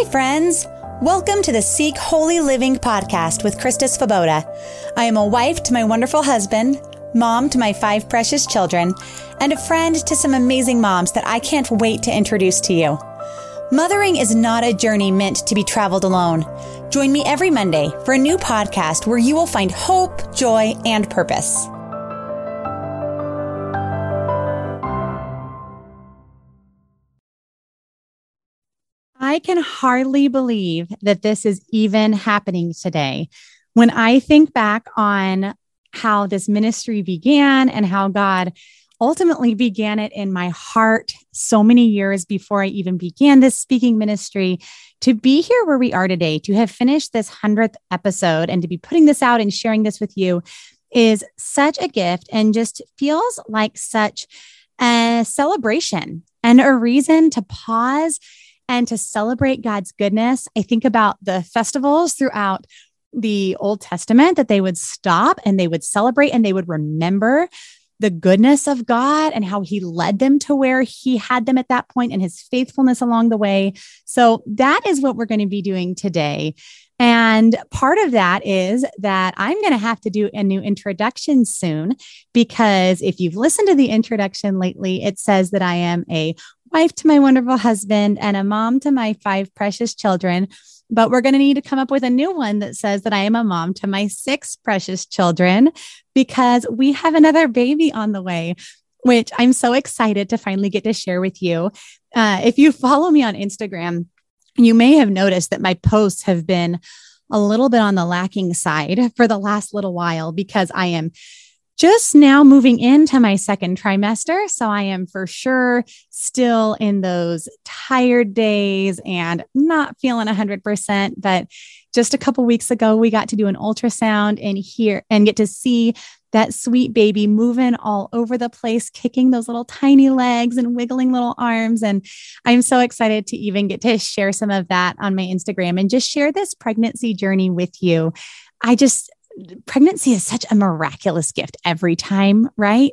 Hi, friends. Welcome to the Seek Holy Living podcast with Christa Svoboda. I am a wife to my wonderful husband, mom to my five precious children, and a friend to some amazing moms that I can't wait to introduce to you. Mothering is not a journey meant to be traveled alone. Join me every Monday for a new podcast where you will find hope, joy, and purpose. I can hardly believe that this is even happening today. When I think back on how this ministry began and how God ultimately began it in my heart so many years before I even began this speaking ministry. To be here where we are today, to have finished this 100th episode and to be putting this out and sharing this with you is such a gift and just feels like such a celebration and a reason to pause and to celebrate God's goodness. I think about the festivals throughout the Old Testament that they would stop and they would celebrate and they would remember the goodness of God and how he led them to where he had them at that point and his faithfulness along the way. So that is what we're going to be doing today. And part of that is that I'm going to have to do a new introduction soon because if you've listened to the introduction lately, it says that I am a wife to my wonderful husband and a mom to my five precious children. But we're going to need to come up with a new one that says that I am a mom to my six precious children because we have another baby on the way, which I'm so excited to finally get to share with you. Uh, if you follow me on Instagram, you may have noticed that my posts have been a little bit on the lacking side for the last little while because I am just now moving into my second trimester. So I am for sure still in those tired days and not feeling 100%. But just a couple weeks ago, we got to do an ultrasound and hear and get to see that sweet baby moving all over the place, kicking those little tiny legs and wiggling little arms. And I'm so excited to even get to share some of that on my Instagram and just share this pregnancy journey with you. I just, pregnancy is such a miraculous gift every time, right?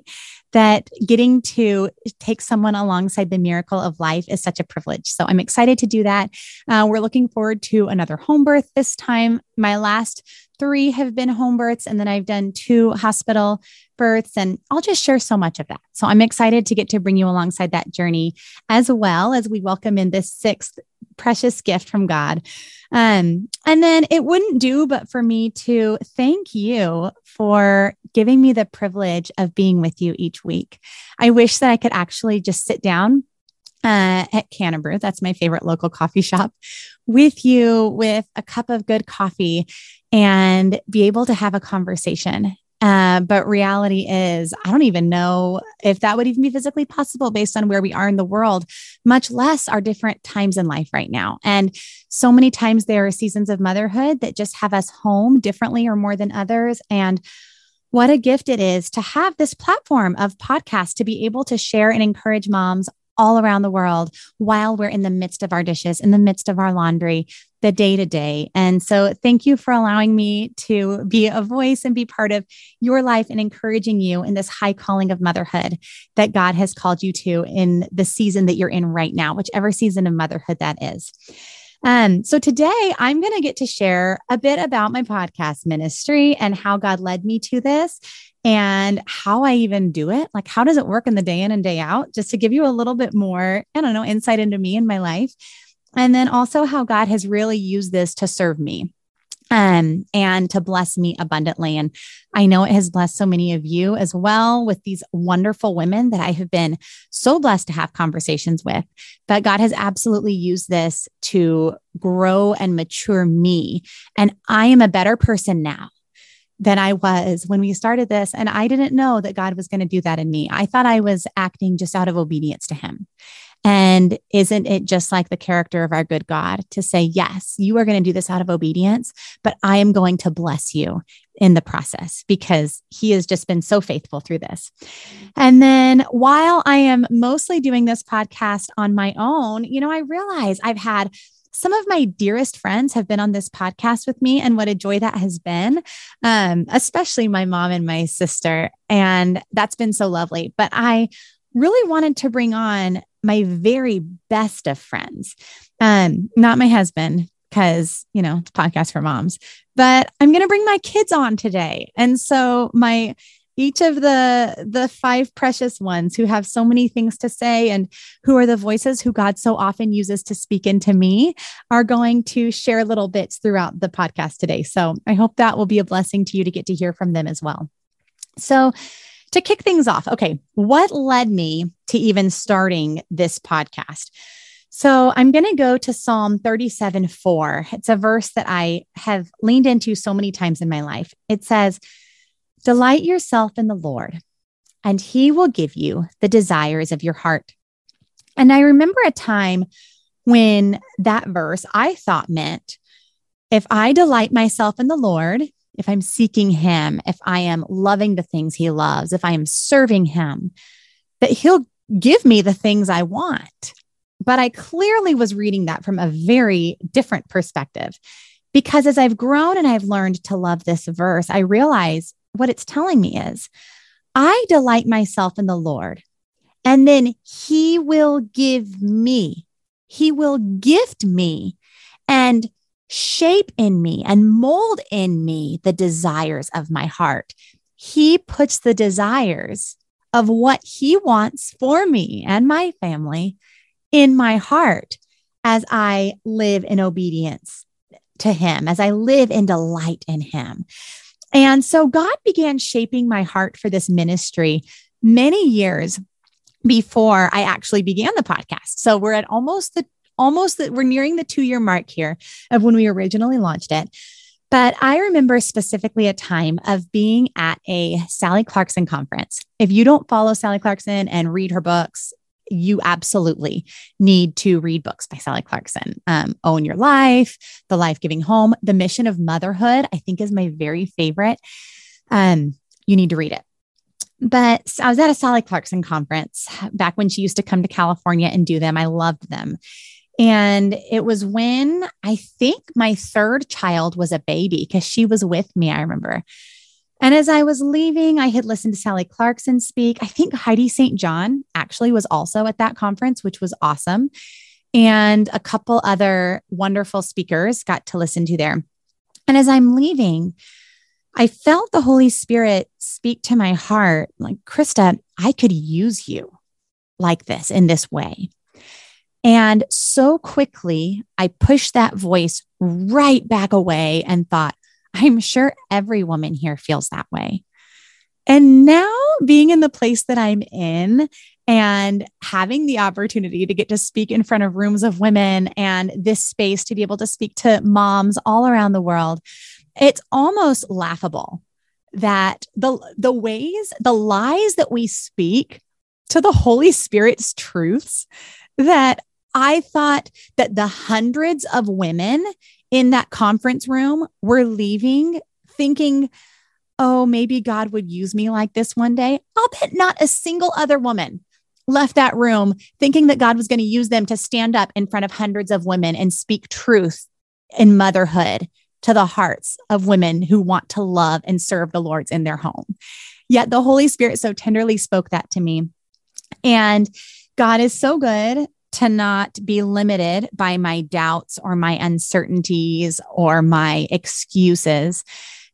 That getting to take someone alongside the miracle of life is such a privilege. So I'm excited to do that. Uh, we're looking forward to another home birth this time. My last three have been home births, and then I've done two hospital births, and I'll just share so much of that. So I'm excited to get to bring you alongside that journey as well as we welcome in this sixth precious gift from God. Um, and then it wouldn't do but for me to thank you for giving me the privilege of being with you each week. I wish that I could actually just sit down uh, at Canterbrew. That's my favorite local coffee shop with you with a cup of good coffee and be able to have a conversation uh, but reality is, I don't even know if that would even be physically possible based on where we are in the world, much less our different times in life right now. And so many times there are seasons of motherhood that just have us home differently or more than others. And what a gift it is to have this platform of podcasts to be able to share and encourage moms all around the world while we're in the midst of our dishes, in the midst of our laundry, the day to day. And so, thank you for allowing me to be a voice and be part of your life and encouraging you in this high calling of motherhood that God has called you to in the season that you're in right now, whichever season of motherhood that is. Um, so today I'm going to get to share a bit about my podcast ministry and how God led me to this and how I even do it. Like, how does it work in the day in and day out? Just to give you a little bit more, I don't know, insight into me and my life. And then also how God has really used this to serve me um, and to bless me abundantly. And I know it has blessed so many of you as well with these wonderful women that I have been so blessed to have conversations with. But God has absolutely used this to grow and mature me. And I am a better person now than I was when we started this. And I didn't know that God was going to do that in me. I thought I was acting just out of obedience to Him. And isn't it just like the character of our good God to say, Yes, you are going to do this out of obedience, but I am going to bless you in the process because He has just been so faithful through this. And then while I am mostly doing this podcast on my own, you know, I realize I've had some of my dearest friends have been on this podcast with me and what a joy that has been um, especially my mom and my sister and that's been so lovely but i really wanted to bring on my very best of friends. Um, not my husband, because, you know, it's podcast for moms, but I'm going to bring my kids on today. And so my each of the the five precious ones who have so many things to say and who are the voices who God so often uses to speak into me are going to share little bits throughout the podcast today. So I hope that will be a blessing to you to get to hear from them as well. So to kick things off, okay, what led me to even starting this podcast? So I'm going to go to Psalm 37 4. It's a verse that I have leaned into so many times in my life. It says, Delight yourself in the Lord, and he will give you the desires of your heart. And I remember a time when that verse I thought meant if I delight myself in the Lord, if I'm seeking him, if I am loving the things he loves, if I am serving him, that he'll give me the things I want. But I clearly was reading that from a very different perspective. Because as I've grown and I've learned to love this verse, I realize what it's telling me is I delight myself in the Lord, and then He will give me, He will gift me and shape in me and mold in me the desires of my heart. He puts the desires of what He wants for me and my family in my heart as I live in obedience to Him, as I live in delight in Him. And so God began shaping my heart for this ministry many years before I actually began the podcast. So we're at almost the almost that we're nearing the 2 year mark here of when we originally launched it. But I remember specifically a time of being at a Sally Clarkson conference. If you don't follow Sally Clarkson and read her books, you absolutely need to read books by Sally Clarkson. Um, Own Your Life, The Life Giving Home, The Mission of Motherhood, I think is my very favorite. Um, you need to read it. But I was at a Sally Clarkson conference back when she used to come to California and do them. I loved them. And it was when I think my third child was a baby because she was with me, I remember. And as I was leaving, I had listened to Sally Clarkson speak. I think Heidi St. John actually was also at that conference, which was awesome. And a couple other wonderful speakers got to listen to there. And as I'm leaving, I felt the Holy Spirit speak to my heart like, Krista, I could use you like this in this way. And so quickly, I pushed that voice right back away and thought, I'm sure every woman here feels that way. And now being in the place that I'm in and having the opportunity to get to speak in front of rooms of women and this space to be able to speak to moms all around the world, it's almost laughable that the the ways the lies that we speak to the Holy Spirit's truths that I thought that the hundreds of women in that conference room were leaving thinking, oh, maybe God would use me like this one day. I'll bet not a single other woman left that room thinking that God was going to use them to stand up in front of hundreds of women and speak truth in motherhood to the hearts of women who want to love and serve the Lord's in their home. Yet the Holy Spirit so tenderly spoke that to me. And God is so good to not be limited by my doubts or my uncertainties or my excuses,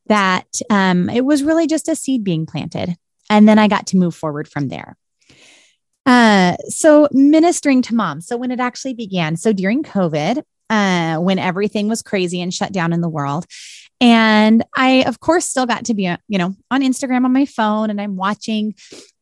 that um, it was really just a seed being planted. And then I got to move forward from there. Uh, so ministering to moms. So when it actually began, so during COVID, uh, when everything was crazy and shut down in the world, and I, of course, still got to be, you know, on Instagram on my phone, and I'm watching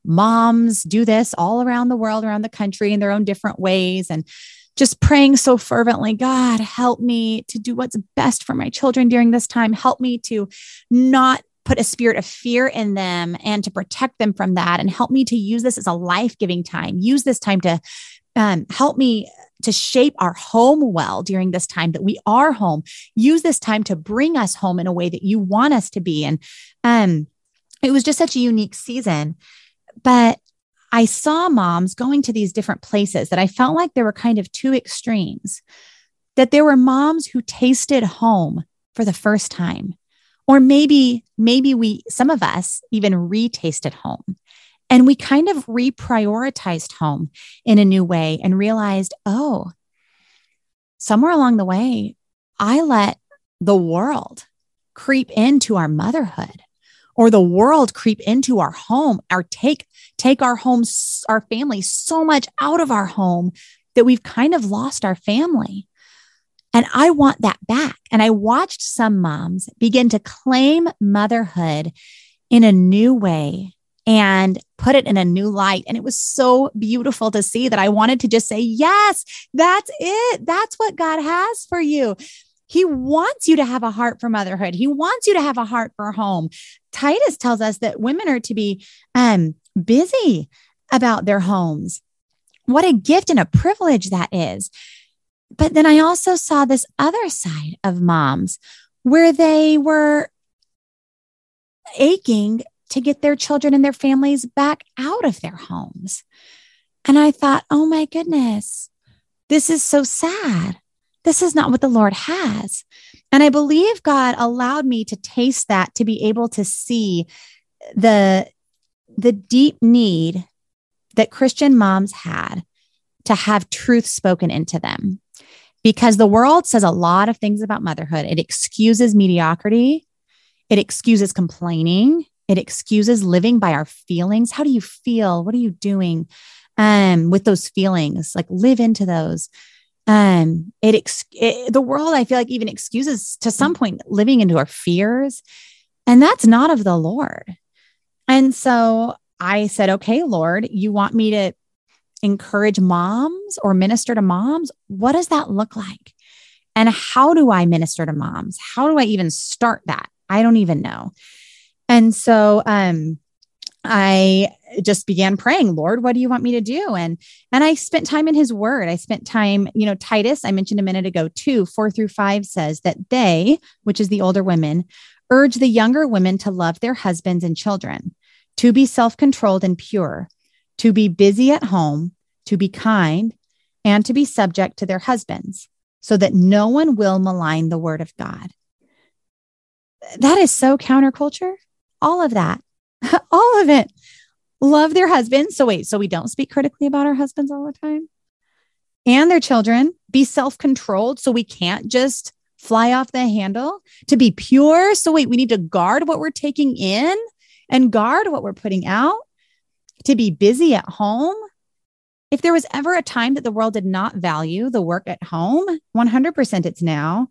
moms do this all around the world, around the country in their own different ways. And just praying so fervently, God, help me to do what's best for my children during this time. Help me to not put a spirit of fear in them and to protect them from that. And help me to use this as a life giving time. Use this time to um, help me to shape our home well during this time that we are home. Use this time to bring us home in a way that you want us to be. And um, it was just such a unique season. But I saw moms going to these different places that I felt like there were kind of two extremes. That there were moms who tasted home for the first time, or maybe, maybe we, some of us even retasted home. And we kind of reprioritized home in a new way and realized, oh, somewhere along the way, I let the world creep into our motherhood or the world creep into our home or take take our homes our family so much out of our home that we've kind of lost our family and I want that back. And I watched some moms begin to claim motherhood in a new way and put it in a new light. And it was so beautiful to see that I wanted to just say, Yes, that's it. That's what God has for you. He wants you to have a heart for motherhood. He wants you to have a heart for home. Titus tells us that women are to be um, busy about their homes. What a gift and a privilege that is. But then I also saw this other side of moms where they were aching to get their children and their families back out of their homes. And I thought, oh my goodness, this is so sad. This is not what the Lord has. And I believe God allowed me to taste that to be able to see the, the deep need that Christian moms had to have truth spoken into them because the world says a lot of things about motherhood. It excuses mediocrity, it excuses complaining, it excuses living by our feelings. How do you feel? What are you doing um, with those feelings? Like live into those. Um, it, ex- it the world I feel like even excuses to some point living into our fears, and that's not of the Lord. And so I said, okay, Lord, you want me to encourage moms or minister to moms, what does that look like? And how do I minister to moms? How do I even start that? I don't even know. And so um I just began praying, Lord, what do you want me to do? And and I spent time in his word. I spent time, you know, Titus, I mentioned a minute ago, two, four through five says that they, which is the older women, urge the younger women to love their husbands and children, to be self-controlled and pure, to be busy at home, to be kind, and to be subject to their husbands, so that no one will malign the word of God. That is so counterculture. All of that, all of it. Love their husbands. So, wait, so we don't speak critically about our husbands all the time and their children. Be self controlled. So we can't just fly off the handle. To be pure. So, wait, we need to guard what we're taking in and guard what we're putting out to be busy at home. If there was ever a time that the world did not value the work at home, 100% it's now.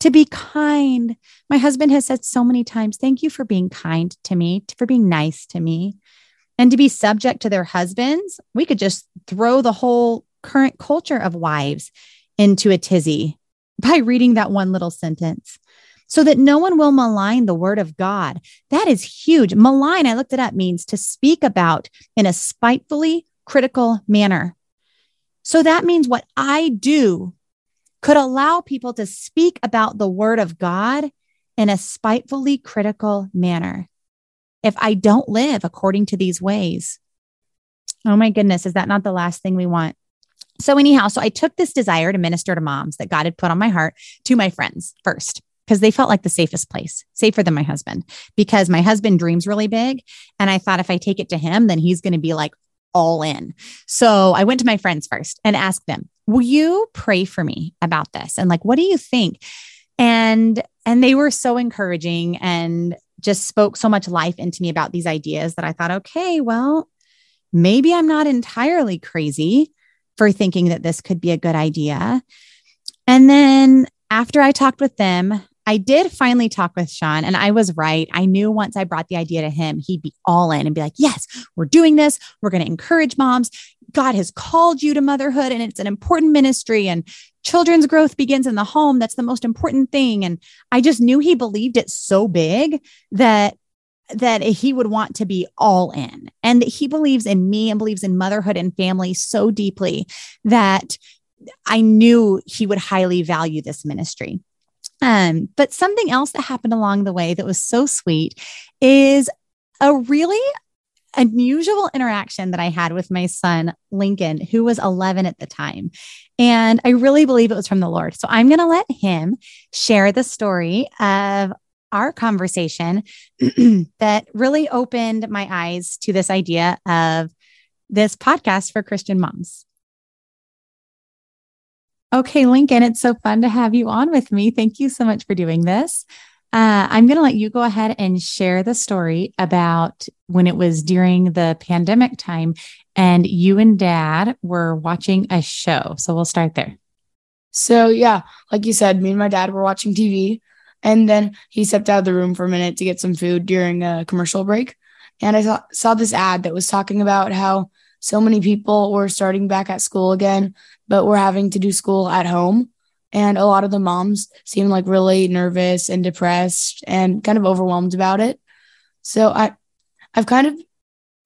To be kind. My husband has said so many times, Thank you for being kind to me, for being nice to me. And to be subject to their husbands, we could just throw the whole current culture of wives into a tizzy by reading that one little sentence so that no one will malign the word of God. That is huge. Malign, I looked it up, means to speak about in a spitefully critical manner. So that means what I do could allow people to speak about the word of God in a spitefully critical manner. If I don't live according to these ways, oh my goodness, is that not the last thing we want? So, anyhow, so I took this desire to minister to moms that God had put on my heart to my friends first because they felt like the safest place, safer than my husband, because my husband dreams really big. And I thought if I take it to him, then he's going to be like all in. So I went to my friends first and asked them, will you pray for me about this? And like, what do you think? And, and they were so encouraging and just spoke so much life into me about these ideas that I thought, okay, well, maybe I'm not entirely crazy for thinking that this could be a good idea. And then after I talked with them, I did finally talk with Sean and I was right. I knew once I brought the idea to him, he'd be all in and be like, yes, we're doing this. We're going to encourage moms. God has called you to motherhood and it's an important ministry and children's growth begins in the home. That's the most important thing. And I just knew he believed it so big that that he would want to be all in and that he believes in me and believes in motherhood and family so deeply that I knew he would highly value this ministry. Um, but something else that happened along the way that was so sweet is a really unusual interaction that I had with my son, Lincoln, who was 11 at the time. And I really believe it was from the Lord. So I'm going to let him share the story of our conversation that really opened my eyes to this idea of this podcast for Christian moms. Okay, Lincoln, it's so fun to have you on with me. Thank you so much for doing this. Uh, I'm going to let you go ahead and share the story about when it was during the pandemic time and you and dad were watching a show. So we'll start there. So, yeah, like you said, me and my dad were watching TV, and then he stepped out of the room for a minute to get some food during a commercial break. And I saw, saw this ad that was talking about how so many people were starting back at school again, but were having to do school at home. And a lot of the moms seemed like really nervous and depressed and kind of overwhelmed about it. So I I've kind of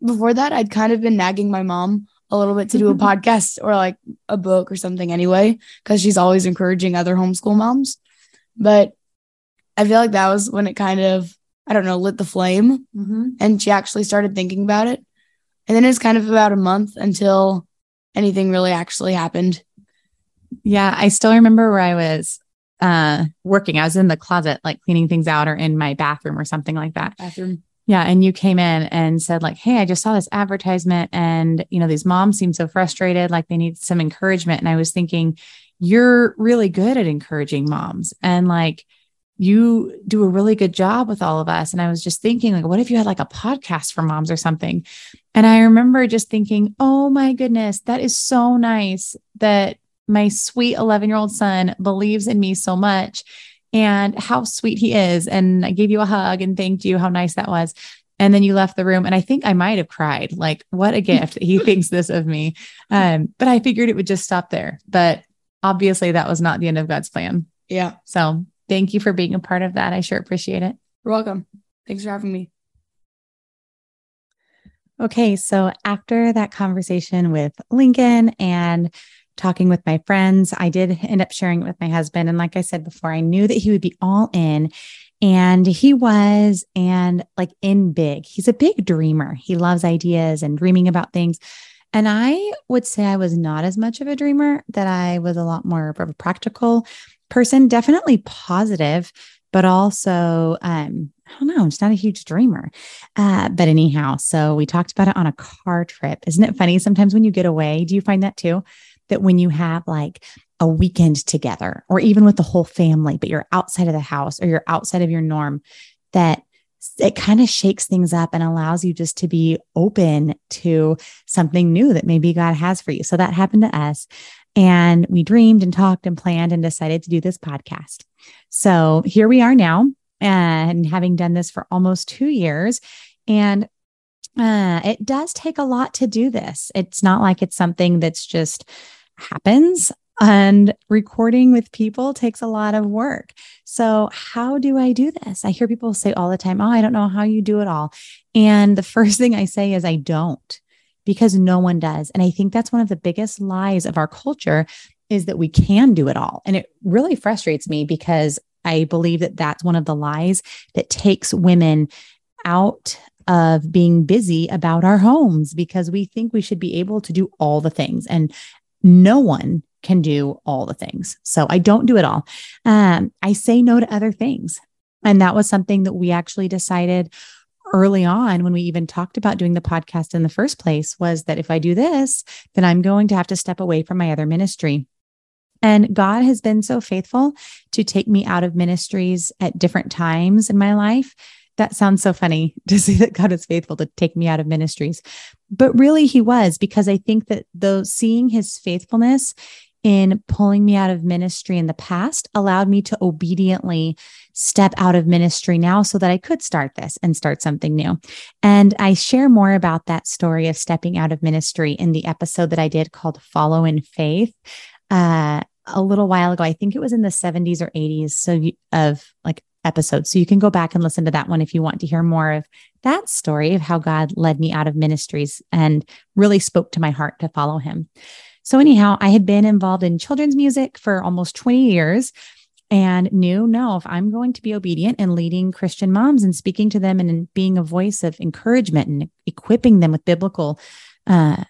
before that I'd kind of been nagging my mom a little bit to do a podcast or like a book or something anyway cuz she's always encouraging other homeschool moms. But I feel like that was when it kind of I don't know lit the flame mm-hmm. and she actually started thinking about it. And then it was kind of about a month until anything really actually happened. Yeah, I still remember where I was uh working. I was in the closet, like cleaning things out or in my bathroom or something like that. Bathroom. Yeah. And you came in and said, like, hey, I just saw this advertisement and you know, these moms seem so frustrated, like they need some encouragement. And I was thinking, you're really good at encouraging moms. And like you do a really good job with all of us. And I was just thinking, like, what if you had like a podcast for moms or something? And I remember just thinking, oh my goodness, that is so nice that my sweet 11 year old son believes in me so much and how sweet he is. And I gave you a hug and thanked you. How nice that was. And then you left the room. And I think I might have cried. Like, what a gift. he thinks this of me. Um, but I figured it would just stop there. But obviously, that was not the end of God's plan. Yeah. So thank you for being a part of that. I sure appreciate it. You're welcome. Thanks for having me. Okay. So after that conversation with Lincoln and talking with my friends. I did end up sharing it with my husband. And like I said before, I knew that he would be all in. And he was, and like in big, he's a big dreamer. He loves ideas and dreaming about things. And I would say I was not as much of a dreamer, that I was a lot more of a practical person, definitely positive, but also, um, I don't know, I'm just not a huge dreamer. Uh, but anyhow, so we talked about it on a car trip. Isn't it funny? Sometimes when you get away, do you find that too? That when you have like a weekend together or even with the whole family, but you're outside of the house or you're outside of your norm, that it kind of shakes things up and allows you just to be open to something new that maybe God has for you. So that happened to us. And we dreamed and talked and planned and decided to do this podcast. So here we are now, and having done this for almost two years. And uh, it does take a lot to do this. It's not like it's something that's just happens and recording with people takes a lot of work. So, how do I do this? I hear people say all the time, Oh, I don't know how you do it all. And the first thing I say is, I don't, because no one does. And I think that's one of the biggest lies of our culture is that we can do it all. And it really frustrates me because I believe that that's one of the lies that takes women out of being busy about our homes because we think we should be able to do all the things. And no one can do all the things. So I don't do it all. Um, I say no to other things. And that was something that we actually decided early on when we even talked about doing the podcast in the first place was that if I do this, then I'm going to have to step away from my other ministry. And God has been so faithful to take me out of ministries at different times in my life that sounds so funny to say that God is faithful to take me out of ministries. But really, He was, because I think that though seeing His faithfulness in pulling me out of ministry in the past allowed me to obediently step out of ministry now so that I could start this and start something new. And I share more about that story of stepping out of ministry in the episode that I did called Follow in Faith. Uh, a little while ago, I think it was in the 70s or 80s. So, you, of like episode. So you can go back and listen to that one if you want to hear more of that story of how God led me out of ministries and really spoke to my heart to follow him. So, anyhow, I had been involved in children's music for almost 20 years and knew no, if I'm going to be obedient and leading Christian moms and speaking to them and being a voice of encouragement and equipping them with biblical uh,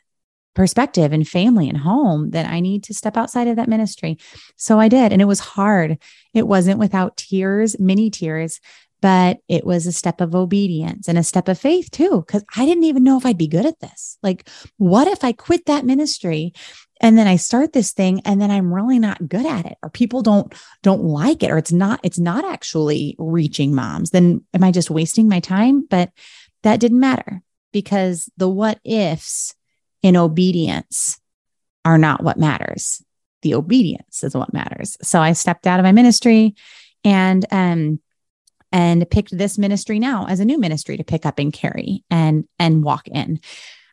perspective and family and home that I need to step outside of that ministry. So I did. And it was hard. It wasn't without tears, many tears, but it was a step of obedience and a step of faith too, because I didn't even know if I'd be good at this. Like, what if I quit that ministry and then I start this thing and then I'm really not good at it or people don't don't like it or it's not it's not actually reaching moms then am I just wasting my time but that didn't matter because the what ifs in obedience are not what matters the obedience is what matters so I stepped out of my ministry and um and picked this ministry now as a new ministry to pick up and carry and and walk in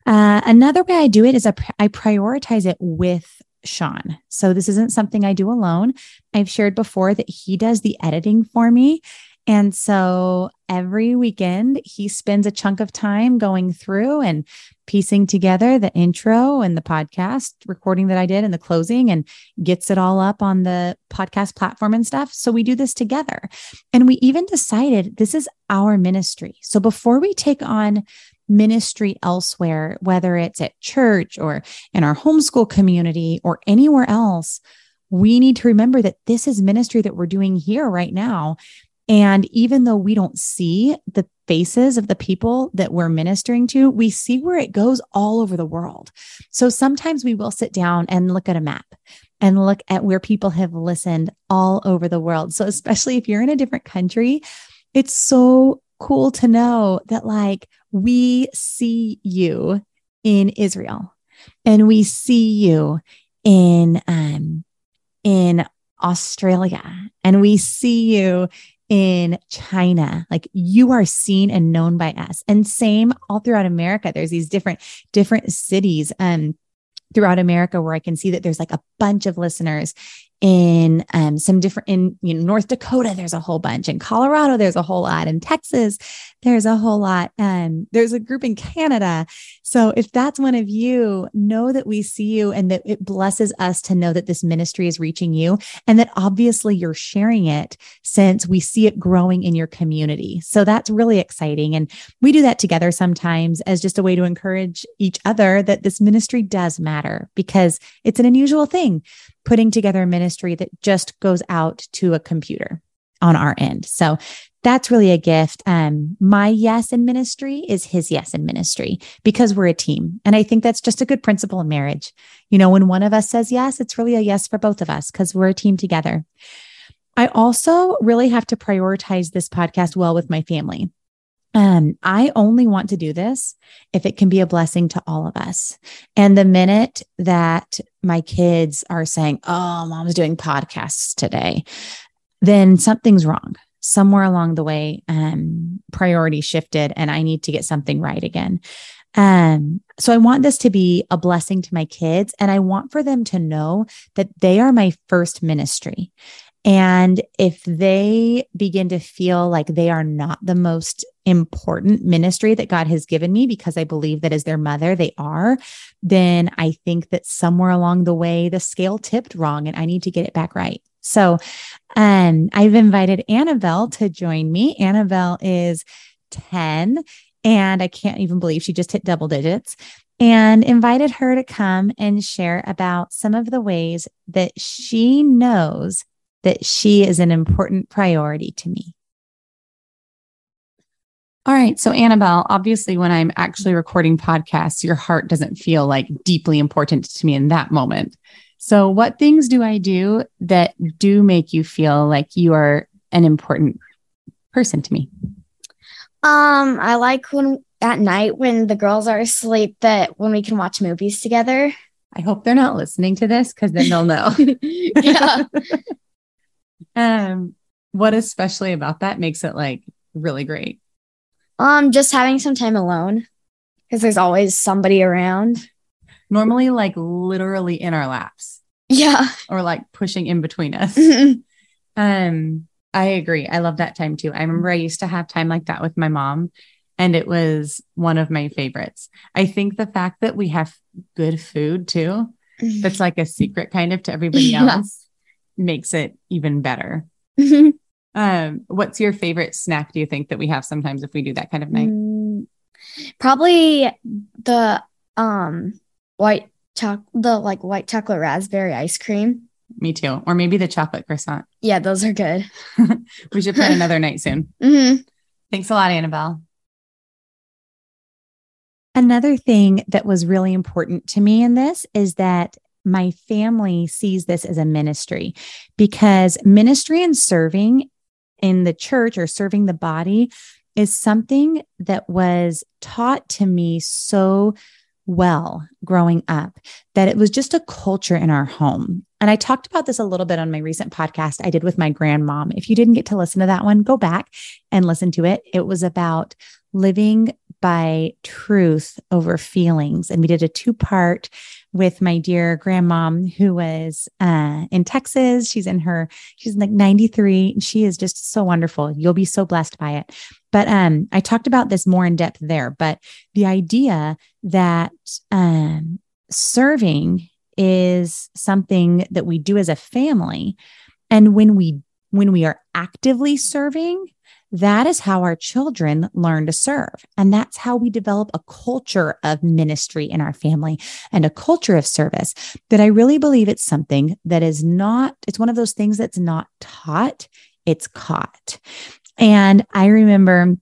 uh, another way I do it is I, I prioritize it with Sean. So this isn't something I do alone. I've shared before that he does the editing for me. And so every weekend, he spends a chunk of time going through and piecing together the intro and the podcast recording that I did and the closing and gets it all up on the podcast platform and stuff. So we do this together. And we even decided this is our ministry. So before we take on ministry elsewhere, whether it's at church or in our homeschool community or anywhere else, we need to remember that this is ministry that we're doing here right now. And even though we don't see the faces of the people that we're ministering to, we see where it goes all over the world. So sometimes we will sit down and look at a map and look at where people have listened all over the world. So, especially if you're in a different country, it's so cool to know that, like, we see you in Israel and we see you in um in Australia and we see you in China. Like you are seen and known by us. And same all throughout America. There's these different different cities um throughout America where I can see that there's like a bunch of listeners in um, some different in you know North Dakota there's a whole bunch. In Colorado there's a whole lot. In Texas there's a whole lot. Um there's a group in Canada. So if that's one of you know that we see you and that it blesses us to know that this ministry is reaching you and that obviously you're sharing it since we see it growing in your community. So that's really exciting. And we do that together sometimes as just a way to encourage each other that this ministry does matter because it's an unusual thing putting together a ministry that just goes out to a computer on our end. So that's really a gift. Um, my yes in ministry is his yes in ministry because we're a team. And I think that's just a good principle in marriage. You know, when one of us says yes, it's really a yes for both of us because we're a team together. I also really have to prioritize this podcast well with my family. Um, I only want to do this if it can be a blessing to all of us. And the minute that my kids are saying, Oh, mom's doing podcasts today, then something's wrong. Somewhere along the way, um, priority shifted and I need to get something right again. Um, so I want this to be a blessing to my kids and I want for them to know that they are my first ministry. And if they begin to feel like they are not the most important ministry that God has given me, because I believe that as their mother, they are, then I think that somewhere along the way, the scale tipped wrong and I need to get it back right. So um, I've invited Annabelle to join me. Annabelle is 10, and I can't even believe she just hit double digits and invited her to come and share about some of the ways that she knows that she is an important priority to me. All right. So, Annabelle, obviously, when I'm actually recording podcasts, your heart doesn't feel like deeply important to me in that moment. So, what things do I do that do make you feel like you are an important person to me? Um, I like when at night when the girls are asleep that when we can watch movies together. I hope they're not listening to this because then they'll know. yeah. Um, what especially about that makes it like really great? Um, just having some time alone because there's always somebody around. Normally, like literally in our laps. Yeah. Or like pushing in between us. Mm-hmm. Um, I agree. I love that time too. I remember I used to have time like that with my mom, and it was one of my favorites. I think the fact that we have good food too, that's like a secret kind of to everybody else makes it even better. Mm-hmm. um, what's your favorite snack do you think that we have sometimes if we do that kind of night? Mm, probably the um white choc the like white chocolate raspberry ice cream. Me too. Or maybe the chocolate croissant. Yeah, those are good. we should plan another night soon. hmm Thanks a lot, Annabelle. Another thing that was really important to me in this is that my family sees this as a ministry because ministry and serving in the church or serving the body is something that was taught to me so well growing up that it was just a culture in our home. And I talked about this a little bit on my recent podcast I did with my grandmom. If you didn't get to listen to that one, go back and listen to it. It was about living by truth over feelings. And we did a two part with my dear grandmom who was uh, in Texas. She's in her, she's like 93. And she is just so wonderful. You'll be so blessed by it. But um, I talked about this more in depth there. But the idea that um, serving is something that we do as a family. And when we when we are actively serving, that is how our children learn to serve. And that's how we develop a culture of ministry in our family and a culture of service that I really believe it's something that is not, it's one of those things that's not taught, it's caught. And I remember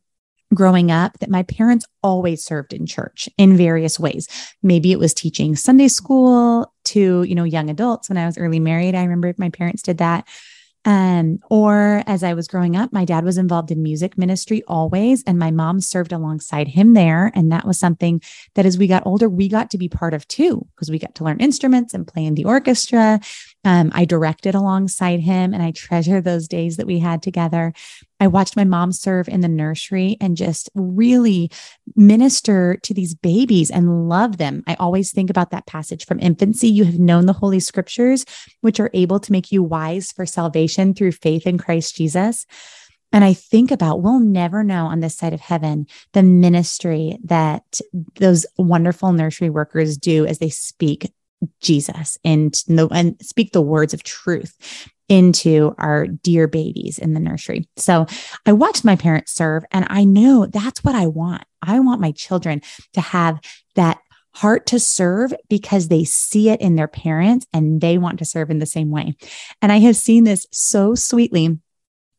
growing up that my parents always served in church in various ways. Maybe it was teaching Sunday school to, you know, young adults when I was early married. I remember my parents did that. Um, or as I was growing up, my dad was involved in music ministry always, and my mom served alongside him there. And that was something that as we got older, we got to be part of too, because we got to learn instruments and play in the orchestra. Um, I directed alongside him, and I treasure those days that we had together. I watched my mom serve in the nursery and just really minister to these babies and love them. I always think about that passage from infancy. You have known the Holy Scriptures, which are able to make you wise for salvation through faith in Christ Jesus. And I think about we'll never know on this side of heaven the ministry that those wonderful nursery workers do as they speak Jesus and, and speak the words of truth into our dear babies in the nursery. So I watched my parents serve and I know that's what I want. I want my children to have that heart to serve because they see it in their parents and they want to serve in the same way. And I have seen this so sweetly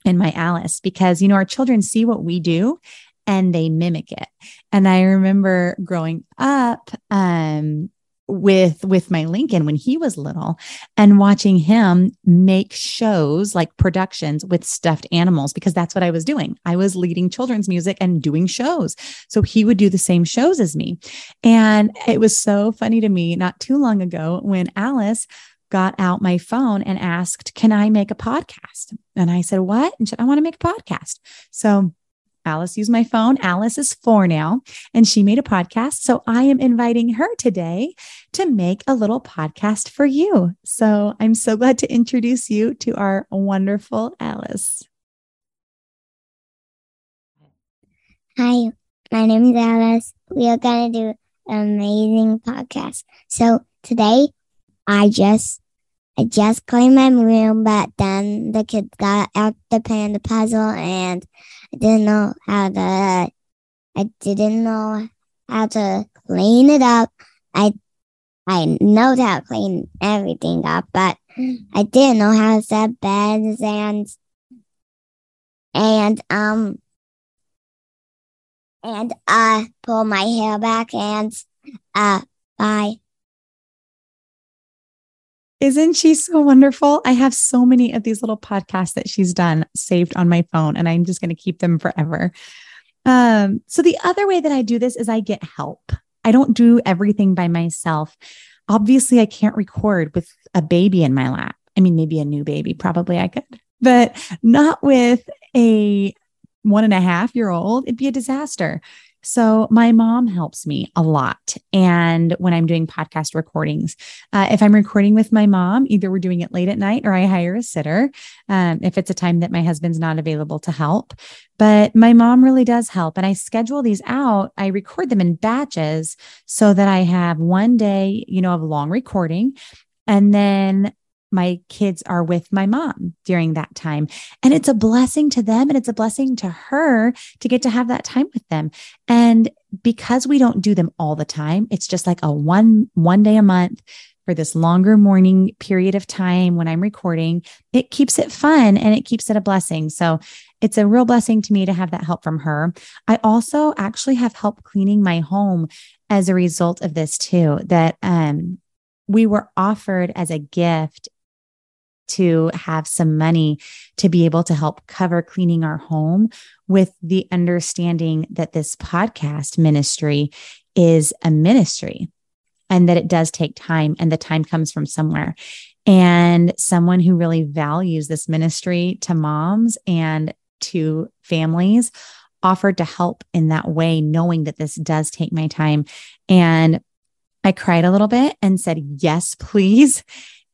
in my Alice because, you know, our children see what we do and they mimic it. And I remember growing up, um, with with my Lincoln when he was little and watching him make shows like productions with stuffed animals because that's what I was doing. I was leading children's music and doing shows. So he would do the same shows as me. And it was so funny to me not too long ago when Alice got out my phone and asked, "Can I make a podcast?" And I said, "What?" And said, "I want to make a podcast." So Alice used my phone. Alice is four now, and she made a podcast. So I am inviting her today to make a little podcast for you. So I'm so glad to introduce you to our wonderful Alice. Hi, my name is Alice. We are going to do an amazing podcast. So today, I just I just cleaned my room, but then the kids got out the panda puzzle and I didn't know how to I didn't know how to clean it up. I I know how to clean everything up, but I didn't know how to set beds and and um and uh pull my hair back and uh bye. Isn't she so wonderful? I have so many of these little podcasts that she's done saved on my phone, and I'm just going to keep them forever. Um, so, the other way that I do this is I get help. I don't do everything by myself. Obviously, I can't record with a baby in my lap. I mean, maybe a new baby, probably I could, but not with a one and a half year old. It'd be a disaster. So my mom helps me a lot. And when I'm doing podcast recordings, uh, if I'm recording with my mom, either we're doing it late at night or I hire a sitter um, if it's a time that my husband's not available to help. But my mom really does help. And I schedule these out. I record them in batches so that I have one day, you know, of long recording. And then my kids are with my mom during that time. And it's a blessing to them and it's a blessing to her to get to have that time with them. And because we don't do them all the time, it's just like a one one day a month for this longer morning period of time when I'm recording, it keeps it fun and it keeps it a blessing. So it's a real blessing to me to have that help from her. I also actually have help cleaning my home as a result of this too, that um, we were offered as a gift to have some money to be able to help cover cleaning our home with the understanding that this podcast ministry is a ministry and that it does take time and the time comes from somewhere. And someone who really values this ministry to moms and to families offered to help in that way, knowing that this does take my time. And I cried a little bit and said, Yes, please.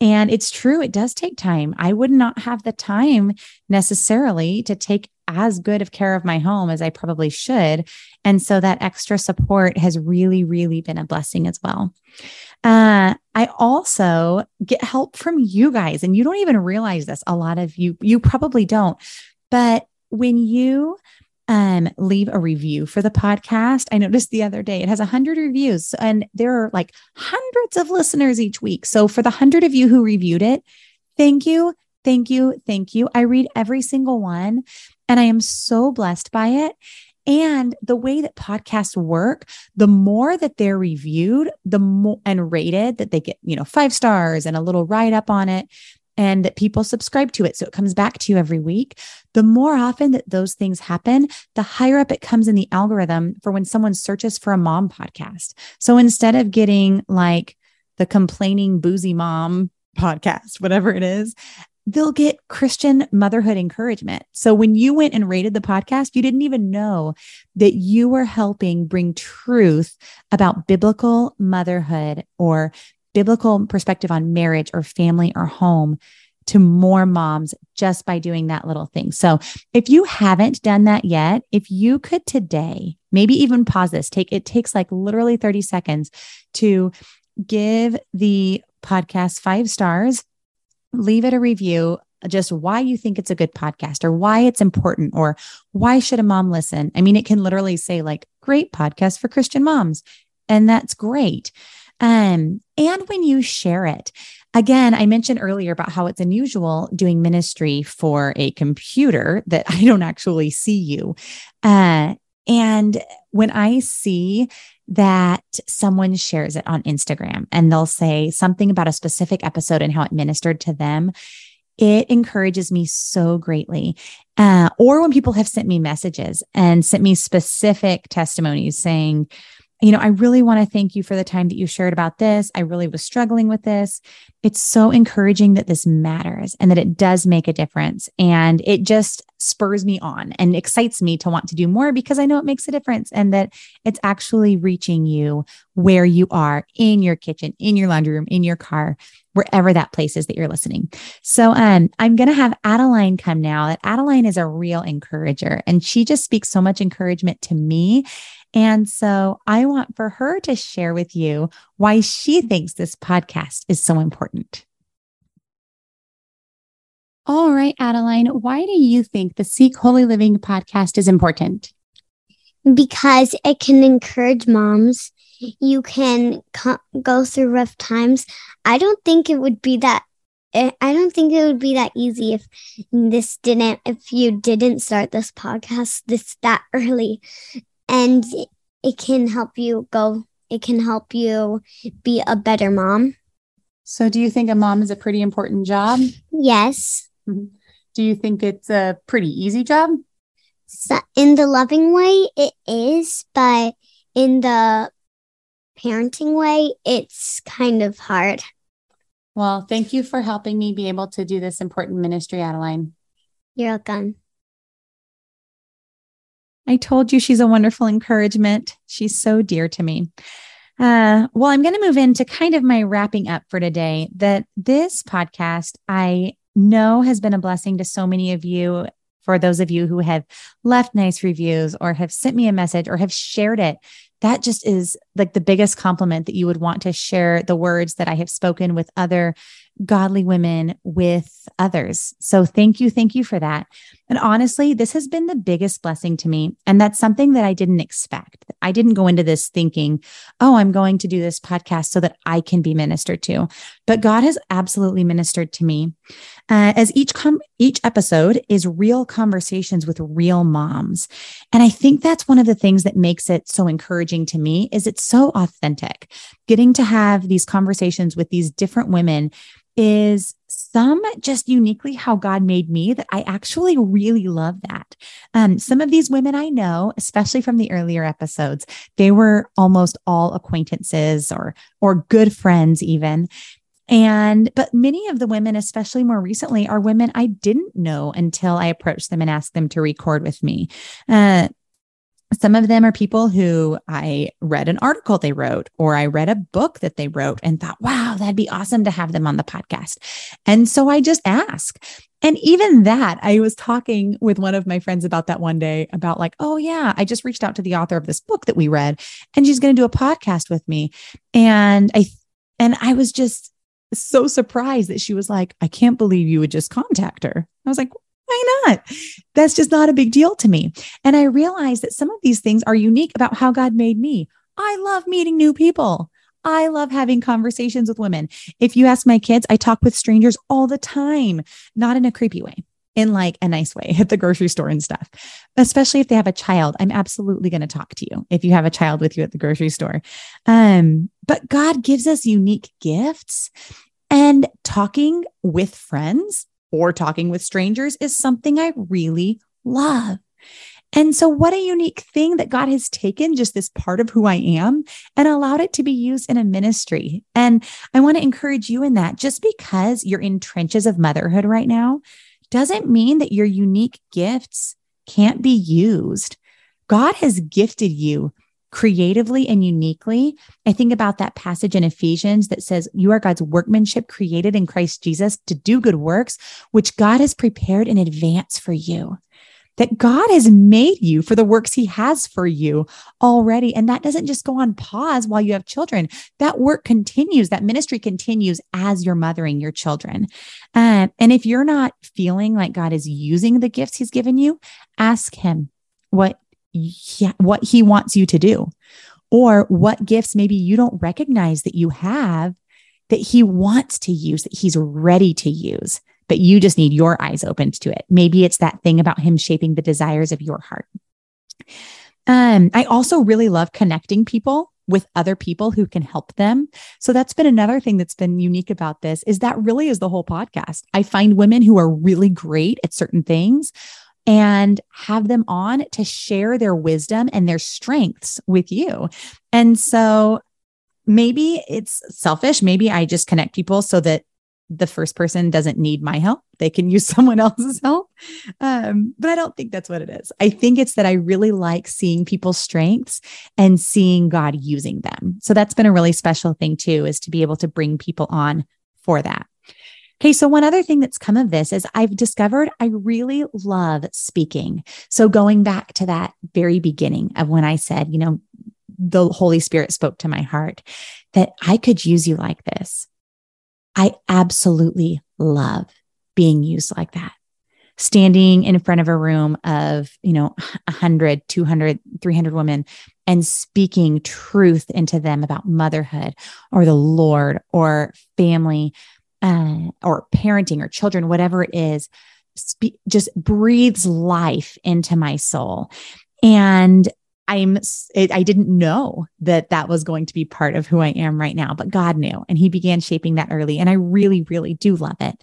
And it's true, it does take time. I would not have the time necessarily to take as good of care of my home as I probably should. And so that extra support has really, really been a blessing as well. Uh, I also get help from you guys, and you don't even realize this. A lot of you, you probably don't. But when you um, leave a review for the podcast. I noticed the other day it has 100 reviews and there are like hundreds of listeners each week. So, for the 100 of you who reviewed it, thank you, thank you, thank you. I read every single one and I am so blessed by it. And the way that podcasts work, the more that they're reviewed, the more and rated that they get, you know, five stars and a little write up on it, and that people subscribe to it. So it comes back to you every week. The more often that those things happen, the higher up it comes in the algorithm for when someone searches for a mom podcast. So instead of getting like the complaining boozy mom podcast, whatever it is, they'll get Christian motherhood encouragement. So when you went and rated the podcast, you didn't even know that you were helping bring truth about biblical motherhood or biblical perspective on marriage or family or home to more moms just by doing that little thing. So, if you haven't done that yet, if you could today, maybe even pause this, take it takes like literally 30 seconds to give the podcast 5 stars, leave it a review just why you think it's a good podcast or why it's important or why should a mom listen? I mean, it can literally say like great podcast for Christian moms and that's great. Um, and when you share it, again, I mentioned earlier about how it's unusual doing ministry for a computer that I don't actually see you. Uh, and when I see that someone shares it on Instagram and they'll say something about a specific episode and how it ministered to them, it encourages me so greatly. Uh, or when people have sent me messages and sent me specific testimonies saying, you know, I really want to thank you for the time that you shared about this. I really was struggling with this. It's so encouraging that this matters and that it does make a difference. And it just spurs me on and excites me to want to do more because I know it makes a difference and that it's actually reaching you where you are in your kitchen, in your laundry room, in your car, wherever that place is that you're listening. So um, I'm going to have Adeline come now. Adeline is a real encourager and she just speaks so much encouragement to me and so I want for her to share with you why she thinks this podcast is so important. All right, Adeline, why do you think the Seek Holy Living podcast is important? Because it can encourage moms. You can co- go through rough times. I don't think it would be that eh, I don't think it would be that easy if this didn't if you didn't start this podcast this that early and it can help you go it can help you be a better mom. So do you think a mom is a pretty important job? Yes. Mm-hmm. do you think it's a pretty easy job? So in the loving way it is but in the parenting way it's kind of hard. Well thank you for helping me be able to do this important ministry adeline. You're welcome I told you she's a wonderful encouragement. She's so dear to me. Uh, well, I'm going to move into kind of my wrapping up for today. That this podcast I know has been a blessing to so many of you. For those of you who have left nice reviews or have sent me a message or have shared it, that just is like the biggest compliment that you would want to share the words that I have spoken with other godly women with others. So thank you. Thank you for that. And honestly, this has been the biggest blessing to me. And that's something that I didn't expect. I didn't go into this thinking, oh, I'm going to do this podcast so that I can be ministered to. But God has absolutely ministered to me. Uh, as each com- each episode is real conversations with real moms. And I think that's one of the things that makes it so encouraging to me is it's so authentic. Getting to have these conversations with these different women is some just uniquely how God made me that I actually really love that. Um, some of these women I know, especially from the earlier episodes, they were almost all acquaintances or or good friends even. And, but many of the women, especially more recently, are women I didn't know until I approached them and asked them to record with me. Uh, some of them are people who I read an article they wrote, or I read a book that they wrote and thought, wow, that'd be awesome to have them on the podcast. And so I just ask. And even that, I was talking with one of my friends about that one day about, like, oh, yeah, I just reached out to the author of this book that we read, and she's going to do a podcast with me. And I, and I was just so surprised that she was like, I can't believe you would just contact her. I was like, why not? That's just not a big deal to me. And I realized that some of these things are unique about how God made me. I love meeting new people. I love having conversations with women. If you ask my kids, I talk with strangers all the time, not in a creepy way, in like a nice way at the grocery store and stuff. Especially if they have a child, I'm absolutely going to talk to you if you have a child with you at the grocery store. Um, but God gives us unique gifts and talking with friends or talking with strangers is something I really love. And so, what a unique thing that God has taken just this part of who I am and allowed it to be used in a ministry. And I want to encourage you in that just because you're in trenches of motherhood right now doesn't mean that your unique gifts can't be used. God has gifted you creatively and uniquely. I think about that passage in Ephesians that says, You are God's workmanship created in Christ Jesus to do good works, which God has prepared in advance for you. That God has made you for the works he has for you already. And that doesn't just go on pause while you have children. That work continues, that ministry continues as you're mothering your children. Uh, and if you're not feeling like God is using the gifts he's given you, ask him, What what he wants you to do or what gifts maybe you don't recognize that you have that he wants to use, that he's ready to use, but you just need your eyes opened to it. Maybe it's that thing about him shaping the desires of your heart. Um, I also really love connecting people with other people who can help them. So that's been another thing that's been unique about this is that really is the whole podcast. I find women who are really great at certain things and have them on to share their wisdom and their strengths with you. And so maybe it's selfish. Maybe I just connect people so that the first person doesn't need my help. They can use someone else's help. Um, but I don't think that's what it is. I think it's that I really like seeing people's strengths and seeing God using them. So that's been a really special thing too, is to be able to bring people on for that. Okay, so one other thing that's come of this is I've discovered I really love speaking. So going back to that very beginning of when I said, you know, the Holy Spirit spoke to my heart that I could use you like this. I absolutely love being used like that. Standing in front of a room of, you know, 100, 200, 300 women and speaking truth into them about motherhood or the Lord or family uh, or parenting or children, whatever it is, spe- just breathes life into my soul. And I'm, it, I didn't know that that was going to be part of who I am right now, but God knew and He began shaping that early. And I really, really do love it.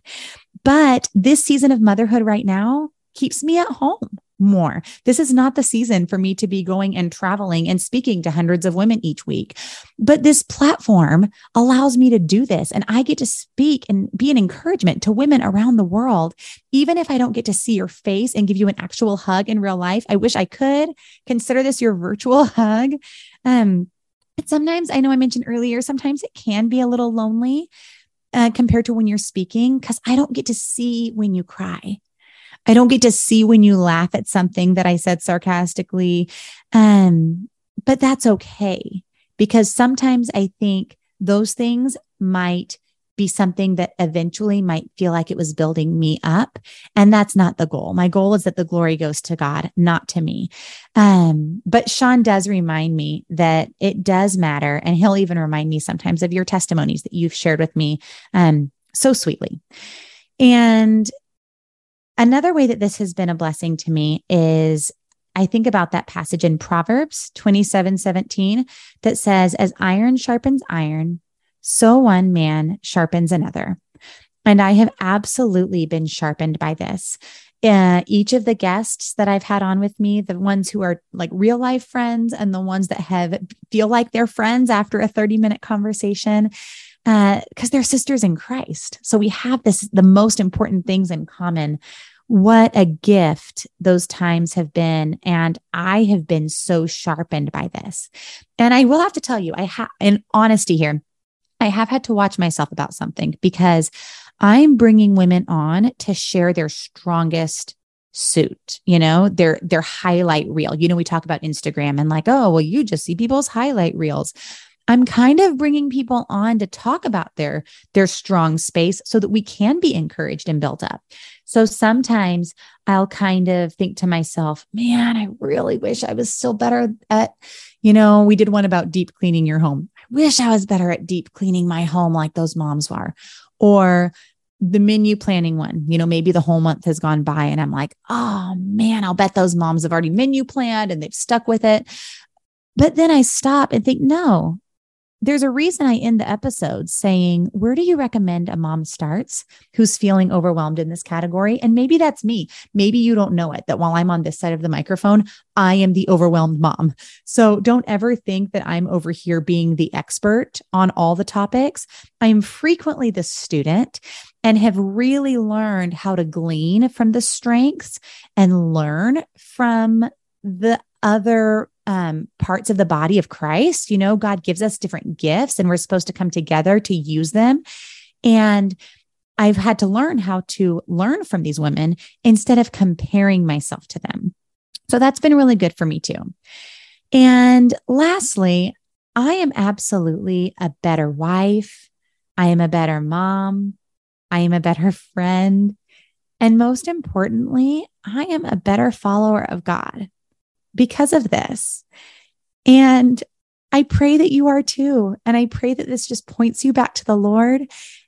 But this season of motherhood right now keeps me at home more. This is not the season for me to be going and traveling and speaking to hundreds of women each week. But this platform allows me to do this. And I get to speak and be an encouragement to women around the world. Even if I don't get to see your face and give you an actual hug in real life, I wish I could consider this your virtual hug. Um, but sometimes I know I mentioned earlier, sometimes it can be a little lonely. Uh, compared to when you're speaking, because I don't get to see when you cry. I don't get to see when you laugh at something that I said sarcastically. Um, but that's okay because sometimes I think those things might be something that eventually might feel like it was building me up. And that's not the goal. My goal is that the glory goes to God, not to me. Um, but Sean does remind me that it does matter. And he'll even remind me sometimes of your testimonies that you've shared with me um, so sweetly. And another way that this has been a blessing to me is I think about that passage in Proverbs 27 17 that says, As iron sharpens iron, so one man sharpens another. And I have absolutely been sharpened by this. Uh, each of the guests that I've had on with me, the ones who are like real life friends and the ones that have feel like they're friends after a 30 minute conversation, because uh, they're sisters in Christ. So we have this, the most important things in common what a gift those times have been. And I have been so sharpened by this. And I will have to tell you, I have, in honesty here, I have had to watch myself about something because I'm bringing women on to share their strongest suit, you know, their their highlight reel. You know, we talk about Instagram and like, oh, well, you just see people's highlight reels. I'm kind of bringing people on to talk about their their strong space so that we can be encouraged and built up. So sometimes I'll kind of think to myself, man, I really wish I was still better at, you know, we did one about deep cleaning your home. I wish I was better at deep cleaning my home like those moms were. Or the menu planning one, you know, maybe the whole month has gone by and I'm like, oh man, I'll bet those moms have already menu planned and they've stuck with it. But then I stop and think, no, there's a reason I end the episode saying, Where do you recommend a mom starts who's feeling overwhelmed in this category? And maybe that's me. Maybe you don't know it that while I'm on this side of the microphone, I am the overwhelmed mom. So don't ever think that I'm over here being the expert on all the topics. I am frequently the student and have really learned how to glean from the strengths and learn from the other um, parts of the body of Christ. You know, God gives us different gifts and we're supposed to come together to use them. And I've had to learn how to learn from these women instead of comparing myself to them. So that's been really good for me too. And lastly, I am absolutely a better wife. I am a better mom. I am a better friend. And most importantly, I am a better follower of God because of this. And I pray that you are too. And I pray that this just points you back to the Lord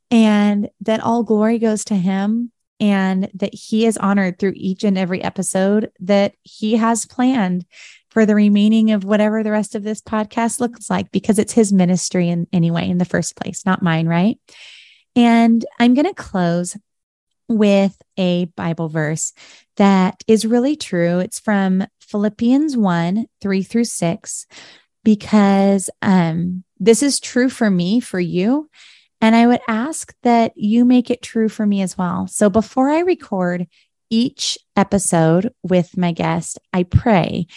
and that all glory goes to Him and that He is honored through each and every episode that He has planned for the remaining of whatever the rest of this podcast looks like because it's His ministry in anyway, in the first place, not mine, right? And I'm going to close with a Bible verse that is really true. It's from Philippians 1 3 through 6, because um, this is true for me, for you. And I would ask that you make it true for me as well. So before I record each episode with my guest, I pray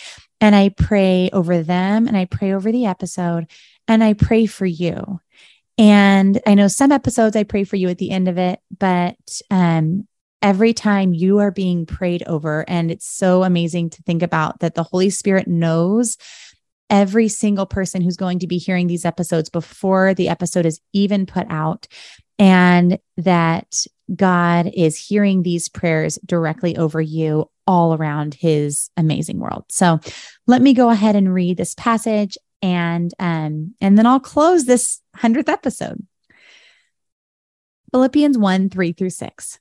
and I pray over them and I pray over the episode and I pray for you. And I know some episodes I pray for you at the end of it, but um, every time you are being prayed over. And it's so amazing to think about that the Holy Spirit knows every single person who's going to be hearing these episodes before the episode is even put out. And that God is hearing these prayers directly over you all around his amazing world. So let me go ahead and read this passage and um and then I'll close this 100th episode. Philippians 1 3 through 6.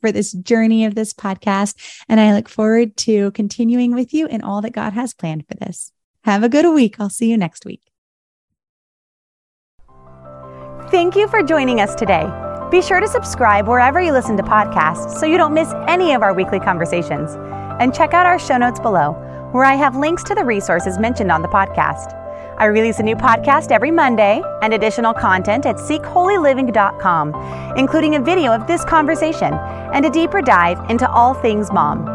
for this journey of this podcast. And I look forward to continuing with you in all that God has planned for this. Have a good week. I'll see you next week. Thank you for joining us today. Be sure to subscribe wherever you listen to podcasts so you don't miss any of our weekly conversations. And check out our show notes below, where I have links to the resources mentioned on the podcast. I release a new podcast every Monday and additional content at seekholyliving.com, including a video of this conversation and a deeper dive into all things mom.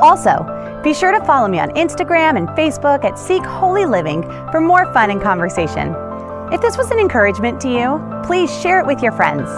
Also, be sure to follow me on Instagram and Facebook at Seek Holy Living for more fun and conversation. If this was an encouragement to you, please share it with your friends.